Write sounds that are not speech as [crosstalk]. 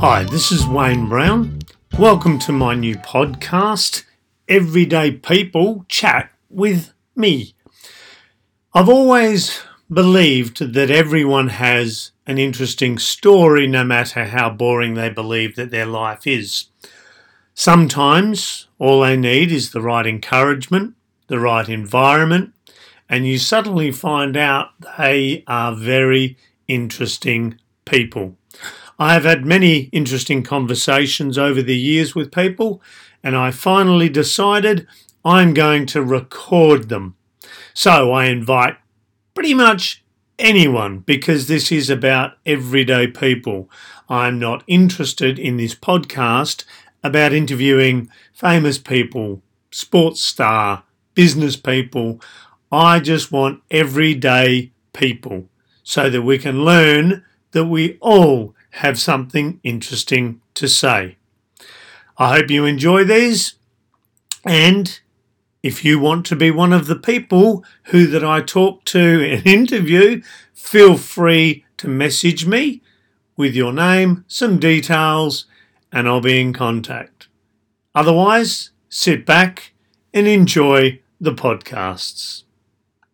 Hi, this is Wayne Brown. Welcome to my new podcast, Everyday People Chat with Me. I've always believed that everyone has an interesting story, no matter how boring they believe that their life is. Sometimes all they need is the right encouragement, the right environment, and you suddenly find out they are very interesting people. I have had many interesting conversations over the years with people, and I finally decided I'm going to record them. So I invite pretty much anyone because this is about everyday people. I'm not interested in this podcast about interviewing famous people, sports star, business people. I just want everyday people so that we can learn that we all have something interesting to say. I hope you enjoy these and if you want to be one of the people who that I talk to and [laughs] interview, feel free to message me with your name, some details, and I'll be in contact. Otherwise, sit back and enjoy the podcasts.